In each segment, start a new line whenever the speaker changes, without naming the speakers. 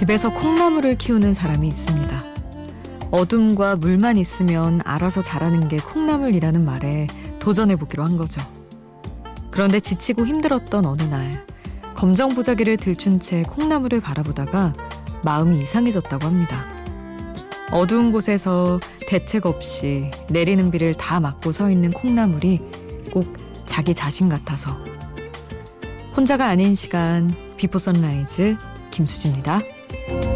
집에서 콩나물을 키우는 사람이 있습니다. 어둠과 물만 있으면 알아서 자라는 게 콩나물이라는 말에 도전해 보기로 한 거죠. 그런데 지치고 힘들었던 어느 날, 검정 보자기를 들춘 채 콩나물을 바라보다가 마음이 이상해졌다고 합니다. 어두운 곳에서 대책 없이 내리는 비를 다 막고 서 있는 콩나물이 꼭 자기 자신 같아서. 혼자가 아닌 시간, 비포 선라이즈, 김수지입니다. you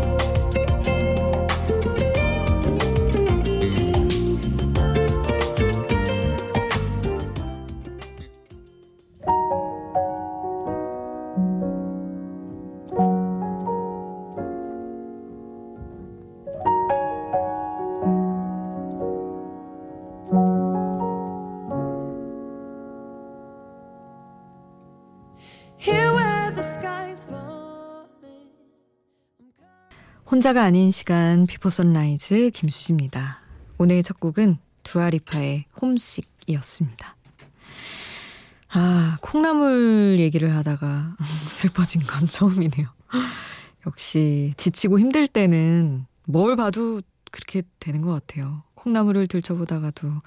혼자가 아닌 시간 Before Sunrise 김수지입니다. 오늘 첫 곡은 두아 리파의 Homesick이었습니다. 아, 콩나물 얘기를 하다가 슬퍼진 건 처음이네요. 역시 지치고 힘들 때는 뭘 봐도 그렇게 되는 것 같아요. 콩나물을 들춰보다가도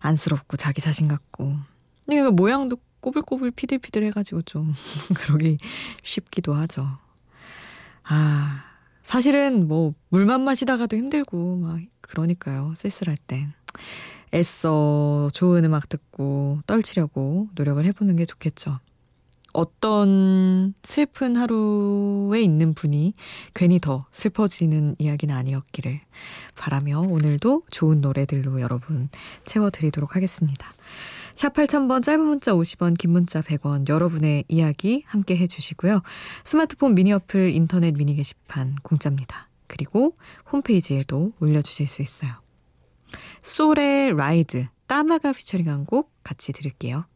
안쓰럽고 자기 자신 같고. 이게 모양도 꼬불꼬불 피들피들 해가지고 좀 그러기 쉽기도 하죠. 아, 사실은 뭐 물만 마시다가도 힘들고 막 그러니까요. 쓸쓸할 땐. 애써 좋은 음악 듣고 떨치려고 노력을 해보는 게 좋겠죠. 어떤 슬픈 하루에 있는 분이 괜히 더 슬퍼지는 이야기는 아니었기를 바라며 오늘도 좋은 노래들로 여러분 채워드리도록 하겠습니다. 샵 8000번 짧은 문자 50원 긴 문자 100원 여러분의 이야기 함께 해주시고요. 스마트폰 미니 어플 인터넷 미니 게시판 공짜입니다. 그리고 홈페이지에도 올려주실 수 있어요. 솔의 라이드 따마가 피처링한 곡 같이 들을게요.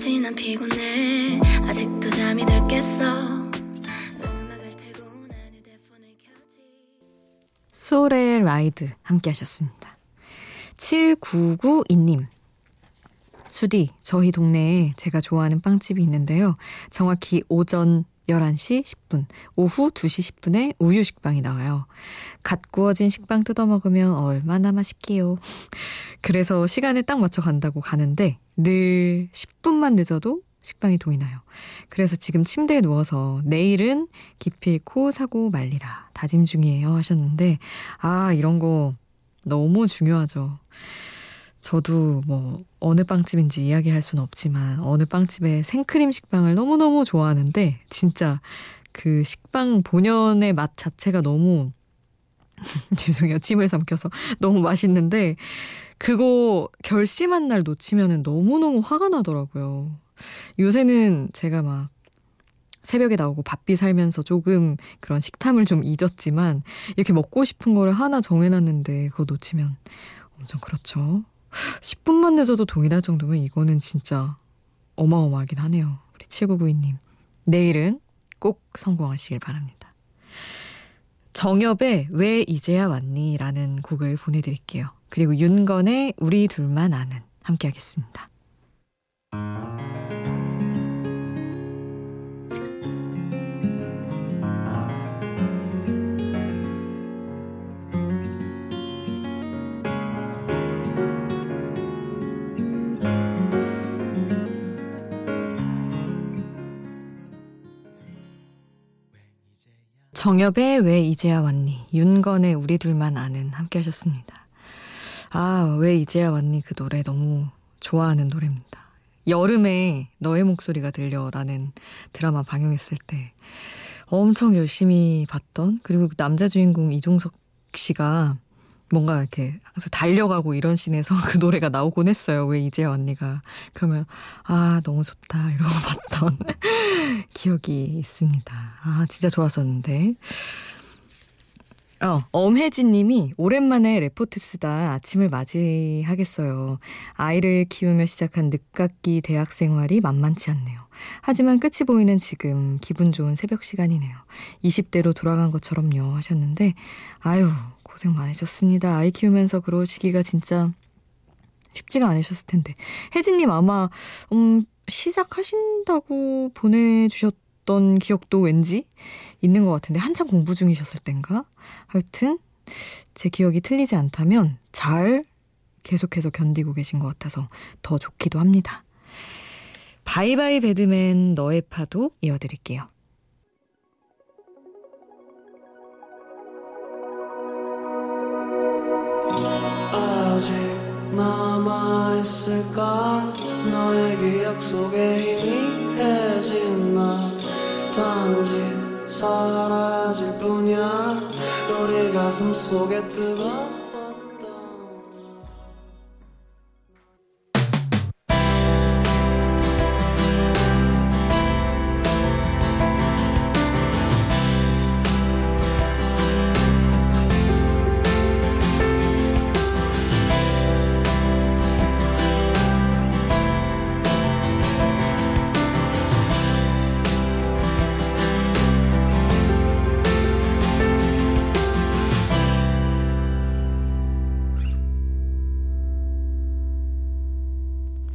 오늘까지 난 피곤해 아직도 잠이 덜 깼어 솔의 라이드 함께 하셨습니다. 7992님 수디, 저희 동네에 제가 좋아하는 빵집이 있는데요. 정확히 오전 11시 10분, 오후 2시 10분에 우유 식빵이 나와요. 갓 구워진 식빵 뜯어 먹으면 얼마나 맛있게요. 그래서 시간에 딱 맞춰 간다고 가는데 늘 10분만 늦어도 식빵이 동이 나요. 그래서 지금 침대에 누워서 내일은 기필코 사고 말리라 다짐 중이에요 하셨는데 아 이런 거 너무 중요하죠. 저도 뭐 어느 빵집인지 이야기할 수는 없지만 어느 빵집의 생크림 식빵을 너무너무 좋아하는데 진짜 그 식빵 본연의 맛 자체가 너무 죄송해요. 침을 삼켜서 너무 맛있는데 그거 결심한 날 놓치면은 너무너무 화가 나더라고요. 요새는 제가 막 새벽에 나오고 바삐 살면서 조금 그런 식탐을 좀 잊었지만 이렇게 먹고 싶은 거를 하나 정해놨는데 그거 놓치면 엄청 그렇죠. 10분만 늦어도 동일할 정도면 이거는 진짜 어마어마하긴 하네요. 우리 7992님. 내일은 꼭 성공하시길 바랍니다. 정엽의 왜 이제야 왔니? 라는 곡을 보내드릴게요. 그리고 윤건의 우리 둘만 아는 함께 하겠습니다. 정엽의 왜 이제야 왔니? 윤건의 우리 둘만 아는 함께 하셨습니다. 아, 왜 이제야 왔니? 그 노래 너무 좋아하는 노래입니다. 여름에 너의 목소리가 들려라는 드라마 방영했을 때 엄청 열심히 봤던 그리고 그 남자 주인공 이종석 씨가 뭔가 이렇게 항상 달려가고 이런 씬에서 그 노래가 나오곤 했어요. 왜 이제야 왔니가 그러면 아 너무 좋다 이러고 봤던 기억이 있습니다. 아 진짜 좋았었는데 어, 엄혜진 님이 오랜만에 레포트 쓰다 아침을 맞이하겠어요. 아이를 키우며 시작한 늦깎이 대학 생활이 만만치 않네요. 하지만 끝이 보이는 지금 기분 좋은 새벽 시간이네요. 20대로 돌아간 것처럼요 하셨는데 아유 고생 많으셨습니다. 아이 키우면서 그러시기가 진짜 쉽지가 않으셨을 텐데. 혜진님 아마 음, 시작하신다고 보내주셨던 기억도 왠지 있는 것 같은데 한참 공부 중이셨을 땐가? 하여튼 제 기억이 틀리지 않다면 잘 계속해서 견디고 계신 것 같아서 더 좋기도 합니다. 바이바이 배드맨 너의 파도 이어드릴게요. 아직 남아있을까? 너의 기억 속에 희미해진 나. 단지 사라질 뿐이야. 우리 가슴 속에 뜨거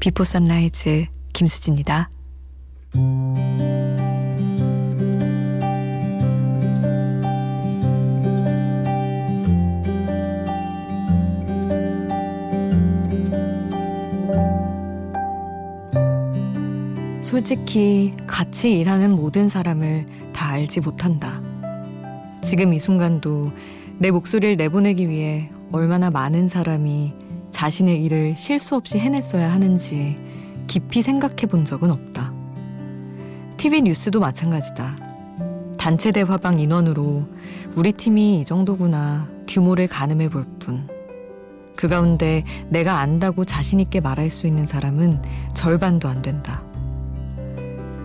Before Sunrise 김수지입니다. 솔직히 같이 일하는 모든 사람을 다 알지 못한다. 지금 이 순간도 내 목소리를 내보내기 위해 얼마나 많은 사람이 자신의 일을 실수 없이 해냈어야 하는지 깊이 생각해 본 적은 없다. TV 뉴스도 마찬가지다. 단체 대화방 인원으로 우리 팀이 이 정도구나 규모를 가늠해 볼 뿐. 그 가운데 내가 안다고 자신있게 말할 수 있는 사람은 절반도 안 된다.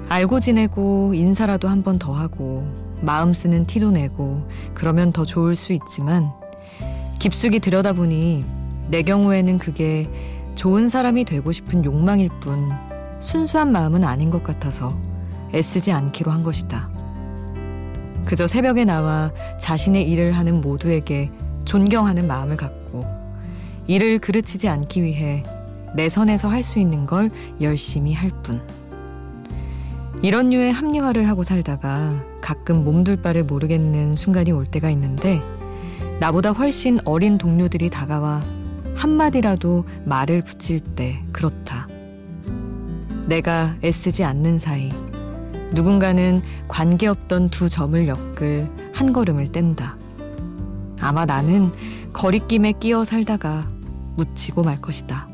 알고 지내고 인사라도 한 번 더 하고 마음 쓰는 티도 내고 그러면 더 좋을 수 있지만 깊숙이 들여다보니 내 경우에는 그게 좋은 사람이 되고 싶은 욕망일 뿐 순수한 마음은 아닌 것 같아서 애쓰지 않기로 한 것이다. 그저 새벽에 나와 자신의 일을 하는 모두에게 존경하는 마음을 갖고 일을 그르치지 않기 위해 내 선에서 할 수 있는 걸 열심히 할 뿐. 이런 류의 합리화를 하고 살다가 가끔 몸둘 바를 모르겠는 순간이 올 때가 있는데 나보다 훨씬 어린 동료들이 다가와 한마디라도 말을 붙일 때 그렇다. 내가 애쓰지 않는 사이 누군가는 관계없던 두 점을 엮을 한 걸음을 뗀다. 아마 나는 거리낌에 끼어 살다가 묻히고 말 것이다.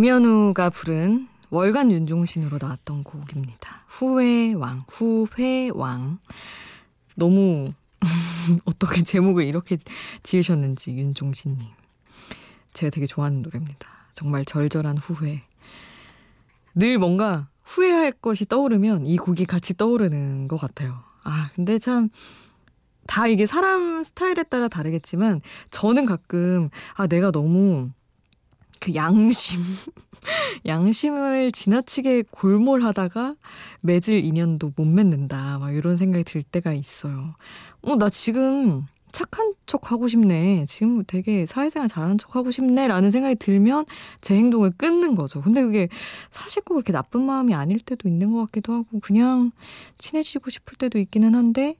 김현우가 부른 월간 윤종신으로 나왔던 곡입니다. 후회왕, 후회왕. 너무 어떻게 제목을 이렇게 지으셨는지 윤종신님. 제가 되게 좋아하는 노래입니다. 정말 절절한 후회. 늘 뭔가 후회할 것이 떠오르면 이 곡이 같이 떠오르는 것 같아요. 아, 근데 참, 다 이게 사람 스타일에 따라 다르겠지만, 저는 가끔, 아, 내가 너무 그 양심, 양심을 지나치게 골몰하다가 맺을 인연도 못 맺는다. 막 이런 생각이 들 때가 있어요. 어, 나 지금 착한 척 하고 싶네. 지금 되게 사회생활 잘하는 척 하고 싶네. 라는 생각이 들면 제 행동을 끊는 거죠. 근데 그게 사실 꼭 그렇게 나쁜 마음이 아닐 때도 있는 것 같기도 하고 그냥 친해지고 싶을 때도 있기는 한데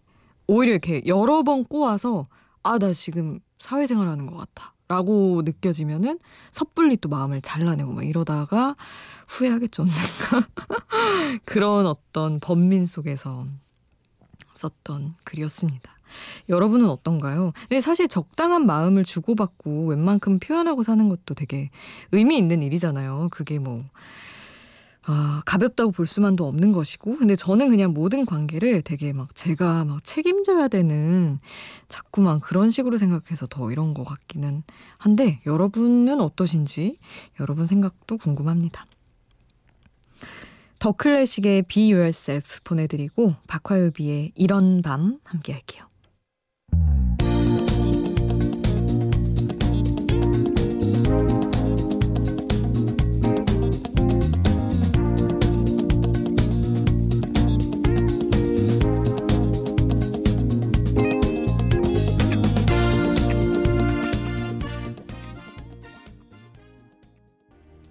오히려 이렇게 여러 번 꼬아서 아, 나 지금 사회생활 하는 것 같아. 라고 느껴지면은 섣불리 또 마음을 잘라내고 막 이러다가 후회하겠죠, 언젠가. 그런 어떤 번민 속에서 썼던 글이었습니다. 여러분은 어떤가요? 근데 사실 적당한 마음을 주고받고 웬만큼 표현하고 사는 것도 되게 의미 있는 일이잖아요. 그게 뭐, 아, 가볍다고 볼 수만도 없는 것이고. 근데 저는 그냥 모든 관계를 되게 막 제가 막 책임져야 되는 자꾸만 그런 식으로 생각해서 더 이런 것 같기는 한데, 여러분은 어떠신지 여러분 생각도 궁금합니다. 더 클래식의 Be Yourself 보내드리고 박화요비의 이런 밤 함께 할게요.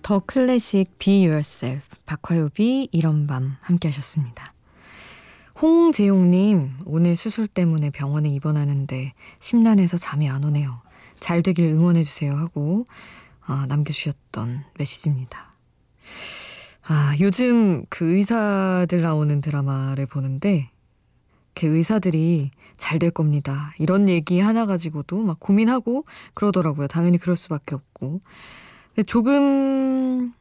더 클래식 Be Yourself 박화요비 이런 밤 함께 하셨습니다. 홍재용님 오늘 수술 때문에 병원에 입원하는데 심란해서 잠이 안 오네요. 잘 되길 응원해주세요 하고 아, 남겨주셨던 메시지입니다. 아, 요즘 그 의사들 나오는 드라마를 보는데 그 의사들이 잘 될 겁니다. 이런 얘기 하나 가지고도 막 고민하고 그러더라고요. 당연히 그럴 수밖에 없고. 조금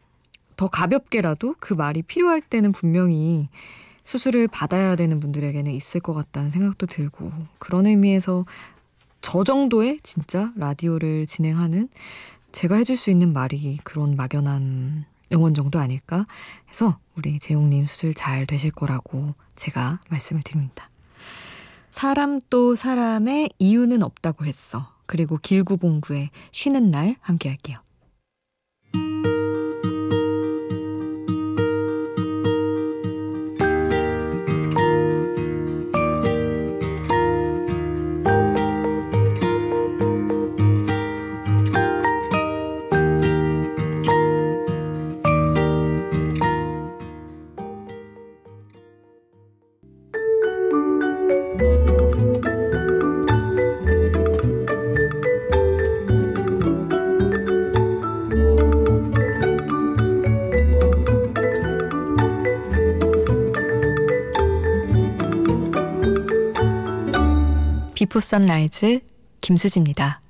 더 가볍게라도 그 말이 필요할 때는 분명히 수술을 받아야 되는 분들에게는 있을 것 같다는 생각도 들고 그런 의미에서 저 정도의 진짜 라디오를 진행하는 제가 해줄 수 있는 말이 그런 막연한 응원 정도 아닐까 해서 우리 재용님 수술 잘 되실 거라고 제가 말씀을 드립니다. 사람 또 사람의 이유는 없다고 했어. 그리고 길구봉구의 쉬는 날 함께 할게요. 2부 선라이즈 김수지입니다.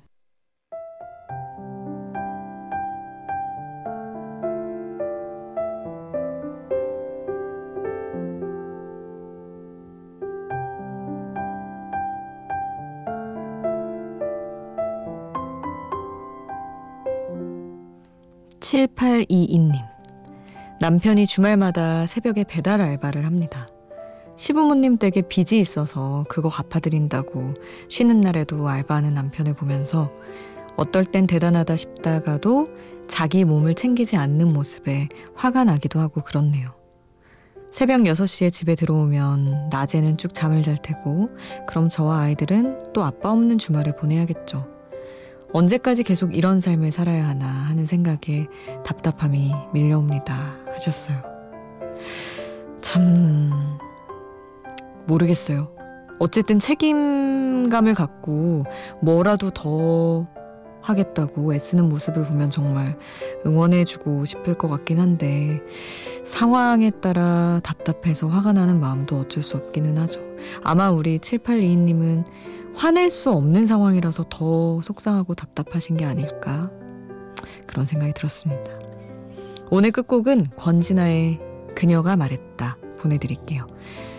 칠팔이이님 남편이 주말마다 새벽에 배달 알바를 합니다. 시부모님 댁에 빚이 있어서 그거 갚아드린다고 쉬는 날에도 알바하는 남편을 보면서 어떨 땐 대단하다 싶다가도 자기 몸을 챙기지 않는 모습에 화가 나기도 하고 그렇네요. 새벽 6시에 집에 들어오면 낮에는 쭉 잠을 잘 테고 그럼 저와 아이들은 또 아빠 없는 주말을 보내야겠죠. 언제까지 계속 이런 삶을 살아야 하나 하는 생각에 답답함이 밀려옵니다. 하셨어요. 참, 모르겠어요. 어쨌든 책임감을 갖고 뭐라도 더 하겠다고 애쓰는 모습을 보면 정말 응원해주고 싶을 것 같긴 한데 상황에 따라 답답해서 화가 나는 마음도 어쩔 수 없기는 하죠. 아마 우리 7822님은 화낼 수 없는 상황이라서 더 속상하고 답답하신 게 아닐까 그런 생각이 들었습니다. 오늘 끝곡은 권진아의 그녀가 말했다 보내드릴게요.